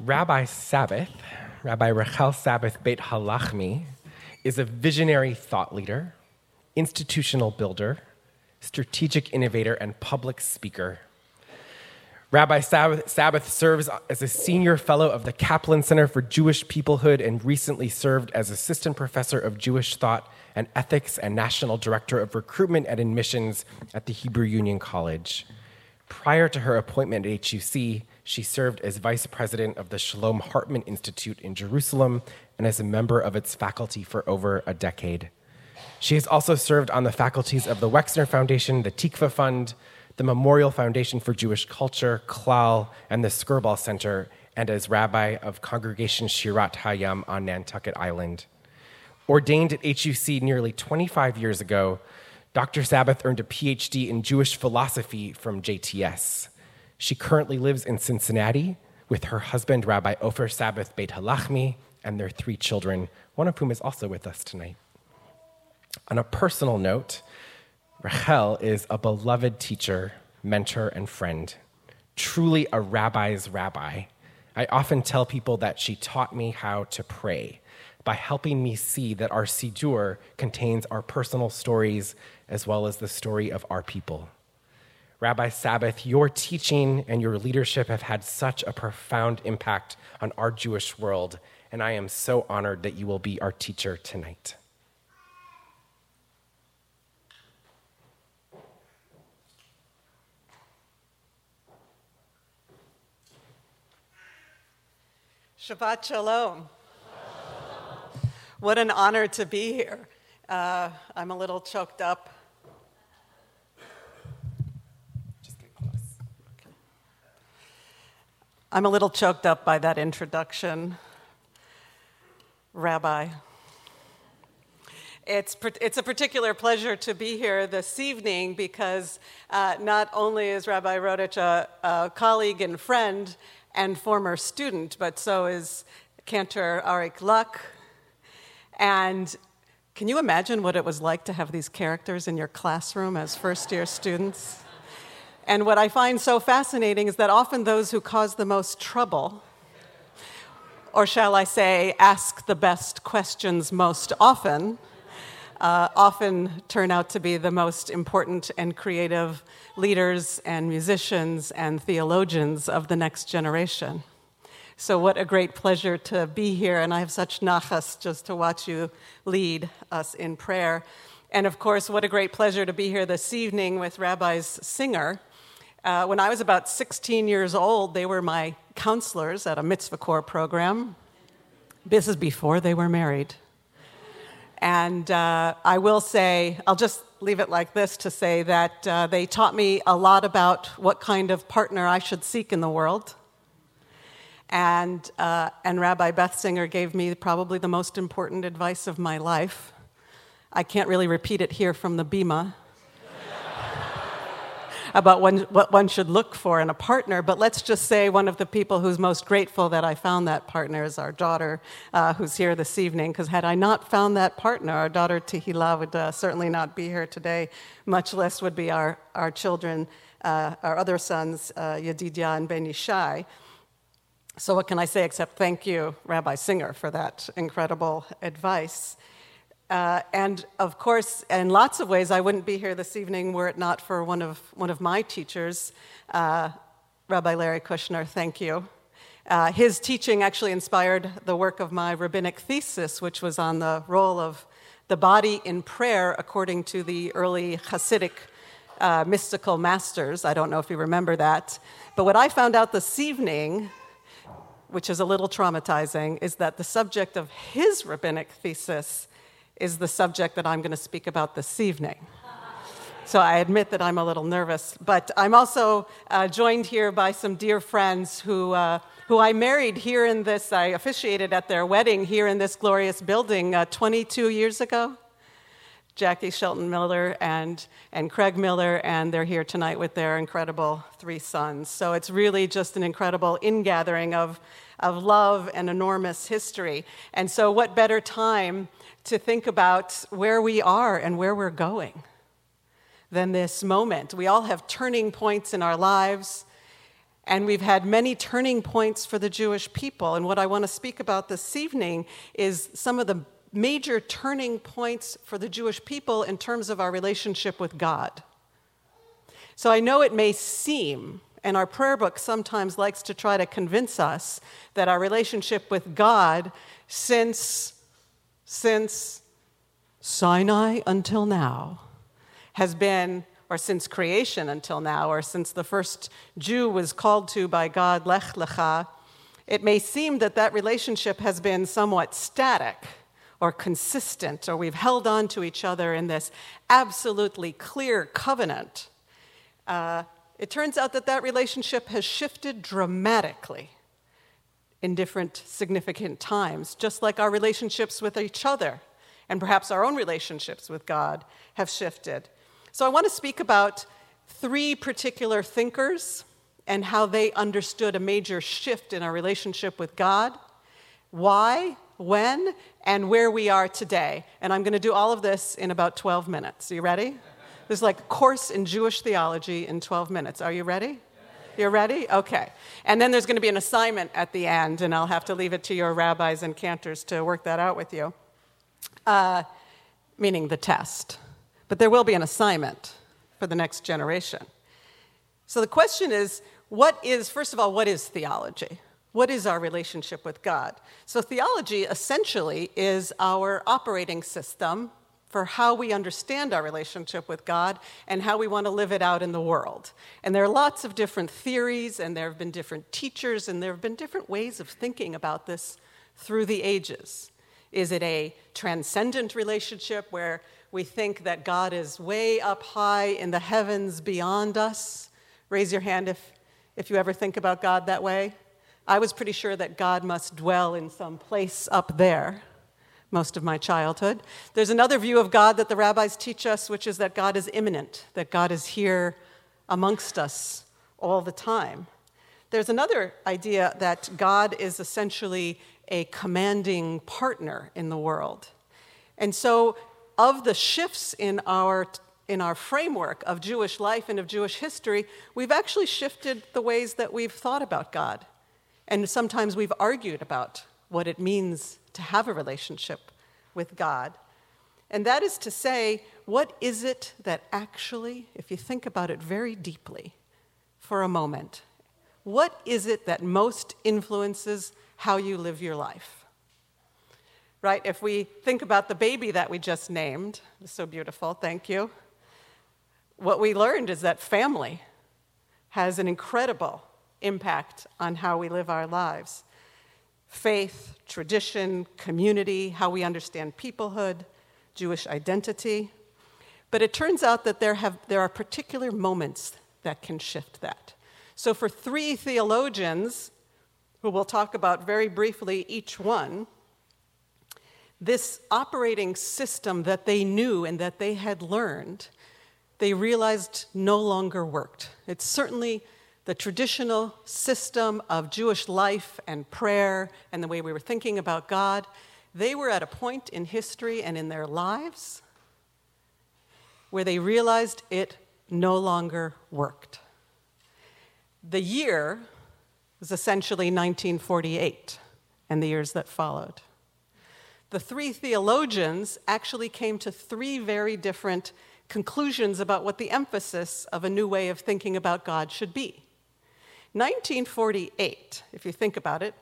Rabbi Sabath, Rabbi Rachel Sabath Beit Halachmi, is a visionary thought leader, institutional builder, strategic innovator, and public speaker. Rabbi Sabath, Sabath serves as a senior fellow of the Kaplan Center for Jewish Peoplehood and recently served as assistant professor of Jewish thought and ethics and national director of recruitment and admissions at the Hebrew Union College. Prior to her appointment at HUC, she served as vice president of the Shalom Hartman Institute in Jerusalem and as a member of its faculty for over a decade. She has also served on the faculties of the Wexner Foundation, the Tikva Fund, the Memorial Foundation for Jewish Culture, Klal, and the Skirball Center, and as rabbi of Congregation Shirat Hayam on Nantucket Island. Ordained at HUC nearly 25 years ago, Dr. Sabath earned a PhD in Jewish philosophy from JTS. She currently lives in Cincinnati with her husband, Rabbi Ofer Sabath Beit Halachmi, and their three children, one of whom is also with us tonight. On a personal note, Rachel is a beloved teacher, mentor, and friend, truly a rabbi's rabbi. I often tell people that she taught me how to pray by helping me see that our Siddur contains our personal stories as well as the story of our people. Rabbi Sabath, your teaching and your leadership have had such a profound impact on our Jewish world, and I am so honored that you will be our teacher tonight. Shabbat Shalom. What an honor to be here. Uh, I'm a little choked up I'm a little choked up by that introduction, Rabbi. It's, it's a particular pleasure to be here this evening because uh, not only is Rabbi Rodich a, a, colleague and friend and former student, but so is Cantor Arik Luck. And can you imagine what it was like to have these characters in your classroom as first year students? And what I find so fascinating is that often those who cause the most trouble, or shall I say, ask the best questions most often, uh, often turn out to be the most important and creative leaders and musicians and theologians of the next generation. So, what a great pleasure to be here, and I have such nachas just to watch you lead us in prayer. And of course, what a great pleasure to be here this evening with Rabbi's Singer uh, when I was about 16 years old, they were my counselors at a mitzvah corps program. This is before they were married. And uh, I will say, I'll just leave it like this to say that uh, they taught me a lot about what kind of partner I should seek in the world. And, uh, and Rabbi Beth Singer gave me probably the most important advice of my life. I can't really repeat it here from the Bima, about one, what one should look for in a partner, but let's just say one of the people who's most grateful that I found that partner is our daughter, uh, who's here this evening. Because had I not found that partner, our daughter Tehila would uh, certainly not be here today, much less would be our, our children, uh, our other sons, uh, Yedidia and Ben Yishai. So, what can I say except thank you, Rabbi Singer, for that incredible advice? Uh, and of course, in lots of ways, I wouldn't be here this evening were it not for one of, one of my teachers, uh, Rabbi Larry Kushner. Thank you. Uh, his teaching actually inspired the work of my rabbinic thesis, which was on the role of the body in prayer according to the early Hasidic uh, mystical masters. I don't know if you remember that. But what I found out this evening, which is a little traumatizing, is that the subject of his rabbinic thesis is the subject that I'm going to speak about this evening. So I admit that I'm a little nervous, but I'm also uh, joined here by some dear friends who, uh, who I married here in this, I officiated at their wedding here in this glorious building uh, 22 years ago. Jackie Shelton Miller and, and Craig Miller, and they're here tonight with their incredible three sons. So it's really just an incredible ingathering of, of love and enormous history. And so, what better time to think about where we are and where we're going than this moment. We all have turning points in our lives, And we've had many turning points for the Jewish people. And what I want to speak about this evening is some of the major turning points for the Jewish people in terms of our relationship with God. So I know it may seem, and our prayer book sometimes likes to try to convince us that our relationship with God since, since Sinai until now has been or since creation until now, or since the first Jew was called to by God, Lech Lecha, it may seem that that relationship has been somewhat static or consistent, or we've held on to each other in this absolutely clear covenant. Uh, it turns out that that relationship has shifted dramatically in different significant times, just like our relationships with each other and perhaps our own relationships with God have shifted. So I want to speak about three particular thinkers and how they understood a major shift in our relationship with God, why, when, and where we are today. And I'm going to do all of this in about 12 minutes. Are you ready? There's like a course in Jewish theology in 12 minutes. Are you ready? You're ready? Okay. And then there's going to be an assignment at the end, and I'll have to leave it to your rabbis and cantors to work that out with you, uh, meaning the test but there will be an assignment for the next generation. So the question is what is, first of all, what is theology? What is our relationship with God? So, theology essentially is our operating system for how we understand our relationship with God and how we want to live it out in the world. And there are lots of different theories, and there have been different teachers, and there have been different ways of thinking about this through the ages. Is it a transcendent relationship where we think that God is way up high in the heavens beyond us. Raise your hand if, if you ever think about God that way. I was pretty sure that God must dwell in some place up there most of my childhood. There's another view of God that the rabbis teach us, which is that God is immanent, that God is here amongst us all the time. There's another idea that God is essentially a commanding partner in the world. And so of the shifts in our, in our framework of Jewish life and of Jewish history, we've actually shifted the ways that we've thought about God. And sometimes we've argued about what it means to have a relationship with God. And that is to say, what is it that actually, if you think about it very deeply for a moment, what is it that most influences how you live your life? right? If we think about the baby that we just named, so beautiful, thank you. What we learned is that family has an incredible impact on how we live our lives. Faith, tradition, community, how we understand peoplehood, Jewish identity. But it turns out that there, have, there are particular moments that can shift that. So, for three theologians, who we'll talk about very briefly each one, this operating system that they knew and that they had learned, they realized no longer worked. It certainly the traditional system of Jewish life and prayer and the way we were thinking about God. They were at a point in history and in their lives where they realized it no longer worked. The year was essentially 1948 and the years that followed the three theologians actually came to three very different conclusions about what the emphasis of a new way of thinking about God should be. 1948, if you think about it,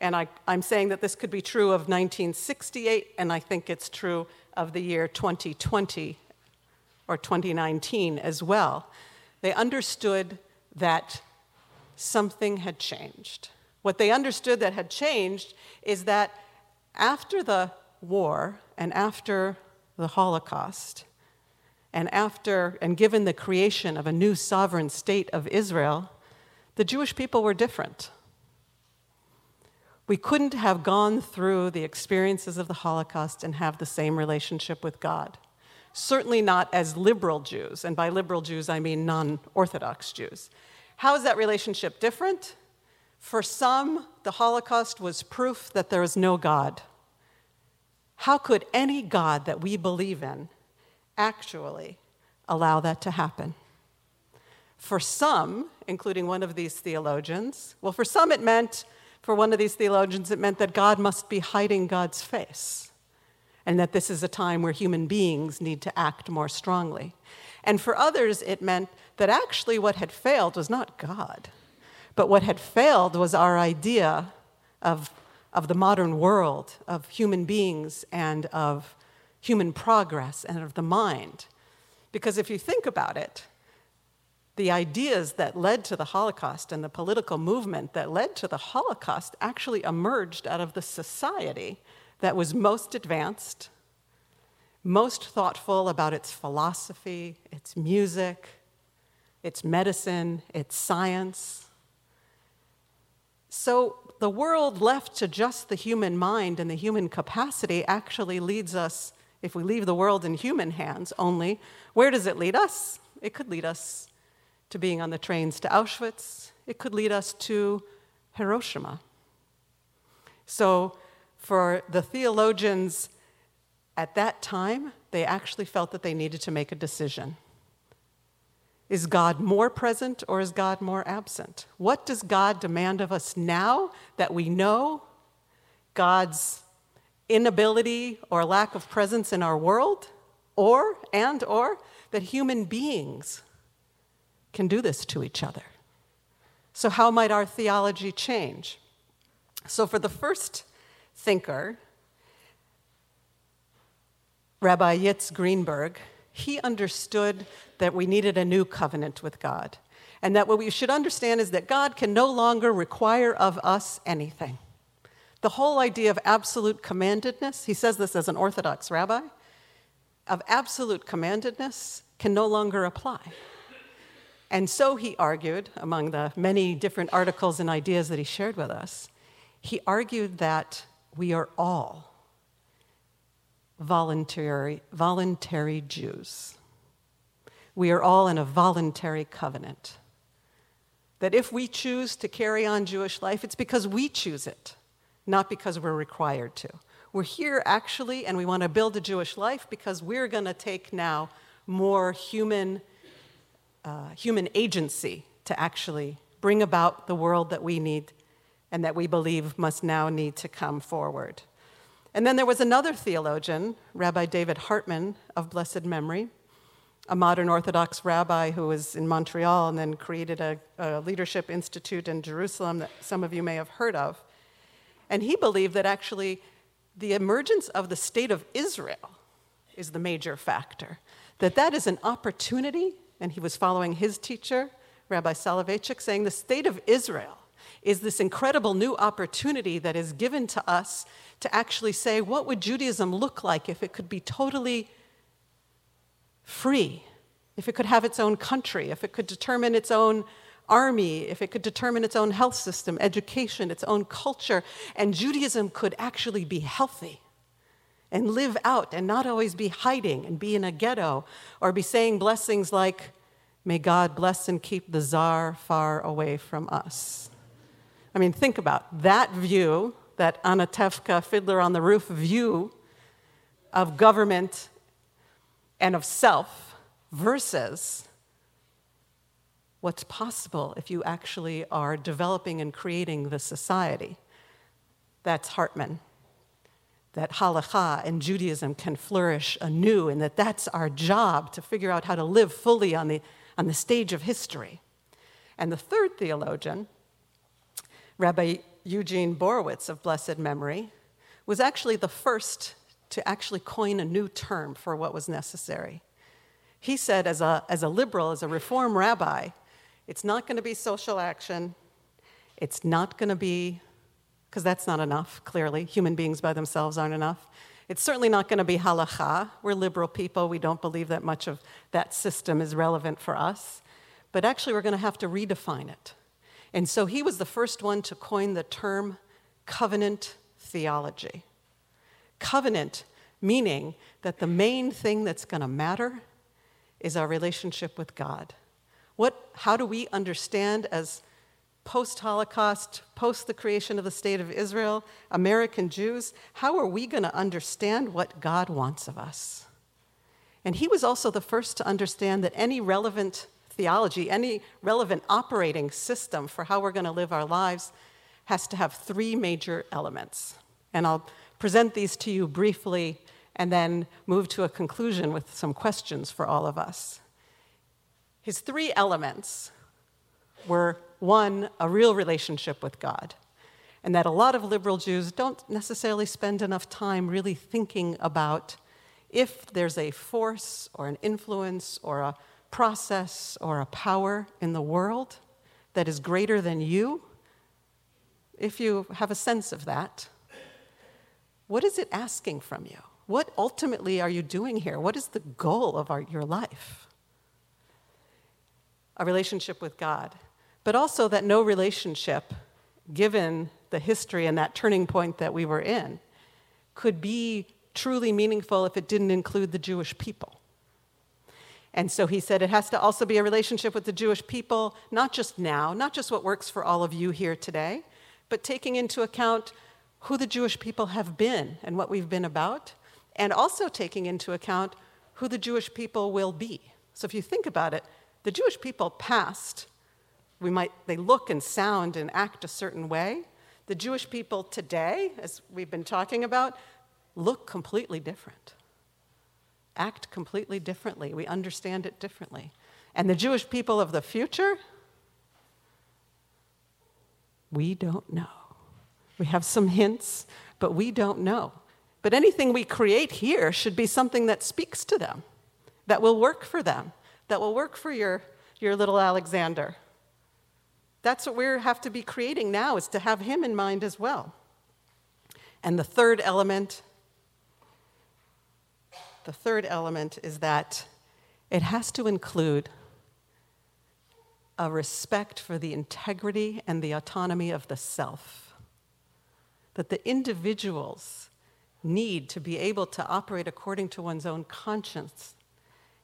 and I, am saying that this could be true of 1968, and I think it's true of the year 2020 or 2019 as well. They understood that something had changed. What they understood that had changed is that after the war and after the Holocaust, and after and given the creation of a new sovereign state of Israel, the Jewish people were different. We couldn't have gone through the experiences of the Holocaust and have the same relationship with God. Certainly not as liberal Jews, and by liberal Jews I mean non Orthodox Jews. How is that relationship different? For some, the Holocaust was proof that there is no God. How could any God that we believe in actually allow that to happen? For some, including one of these theologians, well, for some it meant, for one of these theologians, it meant that God must be hiding God's face, and that this is a time where human beings need to act more strongly. And for others, it meant that actually what had failed was not God, but what had failed was our idea of, of the modern world, of human beings, and of human progress, and of the mind. Because if you think about it, the ideas that led to the Holocaust and the political movement that led to the Holocaust actually emerged out of the society that was most advanced, most thoughtful about its philosophy, its music, its medicine, its science. So the world left to just the human mind and the human capacity actually leads us, if we leave the world in human hands only, where does it lead us? It could lead us to being on the trains to Auschwitz, it could lead us to Hiroshima. So, for the theologians at that time, they actually felt that they needed to make a decision. Is God more present or is God more absent? What does God demand of us now that we know God's inability or lack of presence in our world? Or, and, or, that human beings can do this to each other. So, how might our theology change? So, for the first thinker, Rabbi Yitz Greenberg, he understood that we needed a new covenant with God. And that what we should understand is that God can no longer require of us anything. The whole idea of absolute commandedness, he says this as an Orthodox rabbi, of absolute commandedness can no longer apply. And so he argued, among the many different articles and ideas that he shared with us, he argued that we are all voluntary, voluntary Jews. We are all in a voluntary covenant. That if we choose to carry on Jewish life, it's because we choose it, not because we're required to. We're here actually, and we want to build a Jewish life because we're going to take now more human, uh, human agency to actually bring about the world that we need and that we believe must now need to come forward. And then there was another theologian, Rabbi David Hartman of blessed memory, a modern Orthodox rabbi who was in Montreal and then created a, a, leadership institute in Jerusalem that some of you may have heard of. And he believed that actually the emergence of the state of Israel is the major factor, that that is an opportunity, and he was following his teacher, Rabbi Soloveitchik, saying the state of Israel is this incredible new opportunity that is given to us to actually say, what would Judaism look like if it could be totally free, if it could have its own country, if it could determine its own army, if it could determine its own health system, education, its own culture, and Judaism could actually be healthy and live out and not always be hiding and be in a ghetto or be saying blessings like, May God bless and keep the czar far away from us. I mean, think about that view that Anatevka, Fiddler on the Roof view of government and of self versus what's possible if you actually are developing and creating the society. That's Hartman. That halakha and Judaism can flourish anew, and that that's our job to figure out how to live fully on the, on the stage of history. And the third theologian, Rabbi Eugene Borowitz of blessed memory, was actually the first to actually coin a new term for what was necessary. He said, as a, as a liberal, as a reform rabbi, it's not going to be social action. It's not going to be, because that's not enough, clearly. Human beings by themselves aren't enough. It's certainly not going to be halacha. We're liberal people. We don't believe that much of that system is relevant for us. But actually, we're going to have to redefine it. And so he was the first one to coin the term covenant theology. Covenant meaning that the main thing that's going to matter is our relationship with God. What, how do we understand as post Holocaust, post the creation of the state of Israel, American Jews, how are we going to understand what God wants of us? And he was also the first to understand that any relevant theology, any relevant operating system for how we're going to live our lives has to have three major elements. And I'll present these to you briefly and then move to a conclusion with some questions for all of us. His three elements were one, a real relationship with God, and that a lot of liberal Jews don't necessarily spend enough time really thinking about if there's a force or an influence or a process or a power in the world that is greater than you, if you have a sense of that, what is it asking from you? What ultimately are you doing here? What is the goal of our, your life? A relationship with God, but also that no relationship, given the history and that turning point that we were in, could be truly meaningful if it didn't include the Jewish people. And so he said it has to also be a relationship with the Jewish people, not just now, not just what works for all of you here today, but taking into account who the Jewish people have been and what we've been about, and also taking into account who the Jewish people will be. So if you think about it, the Jewish people past, we might, they look and sound and act a certain way. The Jewish people today, as we've been talking about, look completely different, act completely differently. We understand it differently. And the Jewish people of the future, we don't know. We have some hints, but we don't know. But anything we create here should be something that speaks to them, that will work for them, that will work for your, your little Alexander. That's what we have to be creating now, is to have him in mind as well. And the third element, the third element is that it has to include a respect for the integrity and the autonomy of the self. That the individuals need to be able to operate according to one's own conscience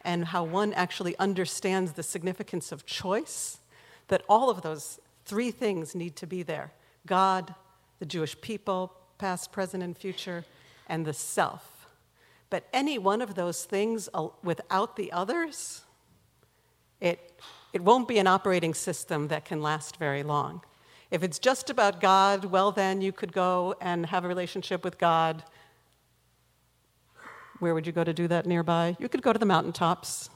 and how one actually understands the significance of choice, that all of those three things need to be there God, the Jewish people, past, present, and future, and the self. But any one of those things without the others, it, it won't be an operating system that can last very long. If it's just about God, well, then you could go and have a relationship with God where would you go to do that nearby? You could go to the mountaintops.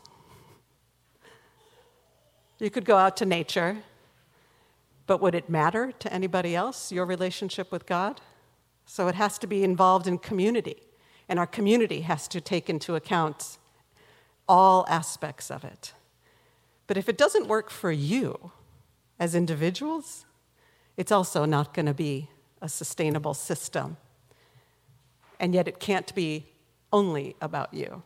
You could go out to nature. But would it matter to anybody else, your relationship with God? So it has to be involved in community. And our community has to take into account all aspects of it. But if it doesn't work for you as individuals, it's also not going to be a sustainable system. And yet it can't be only about you.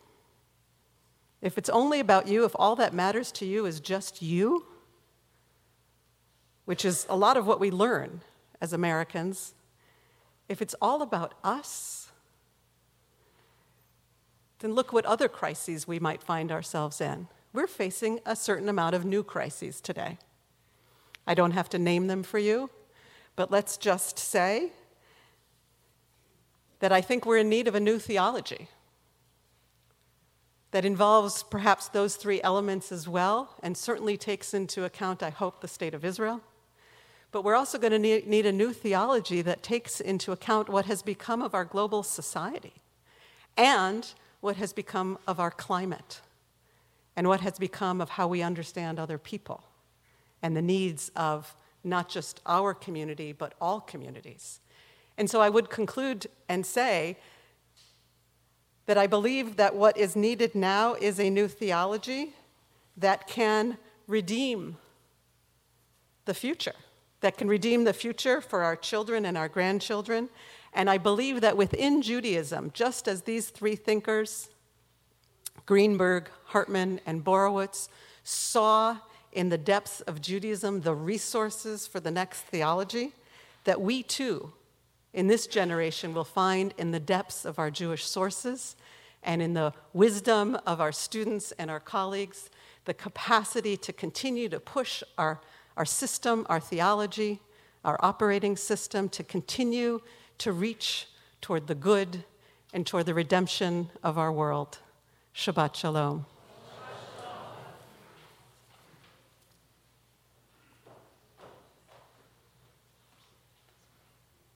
If it's only about you, if all that matters to you is just you, which is a lot of what we learn as Americans, if it's all about us, then look what other crises we might find ourselves in. We're facing a certain amount of new crises today. I don't have to name them for you, but let's just say that I think we're in need of a new theology that involves perhaps those three elements as well, and certainly takes into account, I hope, the state of Israel. But we're also going to need, a new theology that takes into account what has become of our global society and what has become of our climate and what has become of how we understand other people and the needs of not just our community, but all communities. And so I would conclude and say that I believe that what is needed now is a new theology that can redeem the future, that can redeem the future for our children and our grandchildren. And I believe that within Judaism, just as these three thinkers, Greenberg, Hartman, and Borowitz, saw in the depths of Judaism the resources for the next theology, that we too in this generation will find in the depths of our Jewish sources and in the wisdom of our students and our colleagues, the capacity to continue to push our, our system, our theology, our operating system, to continue to reach toward the good and toward the redemption of our world. Shabbat Shalom.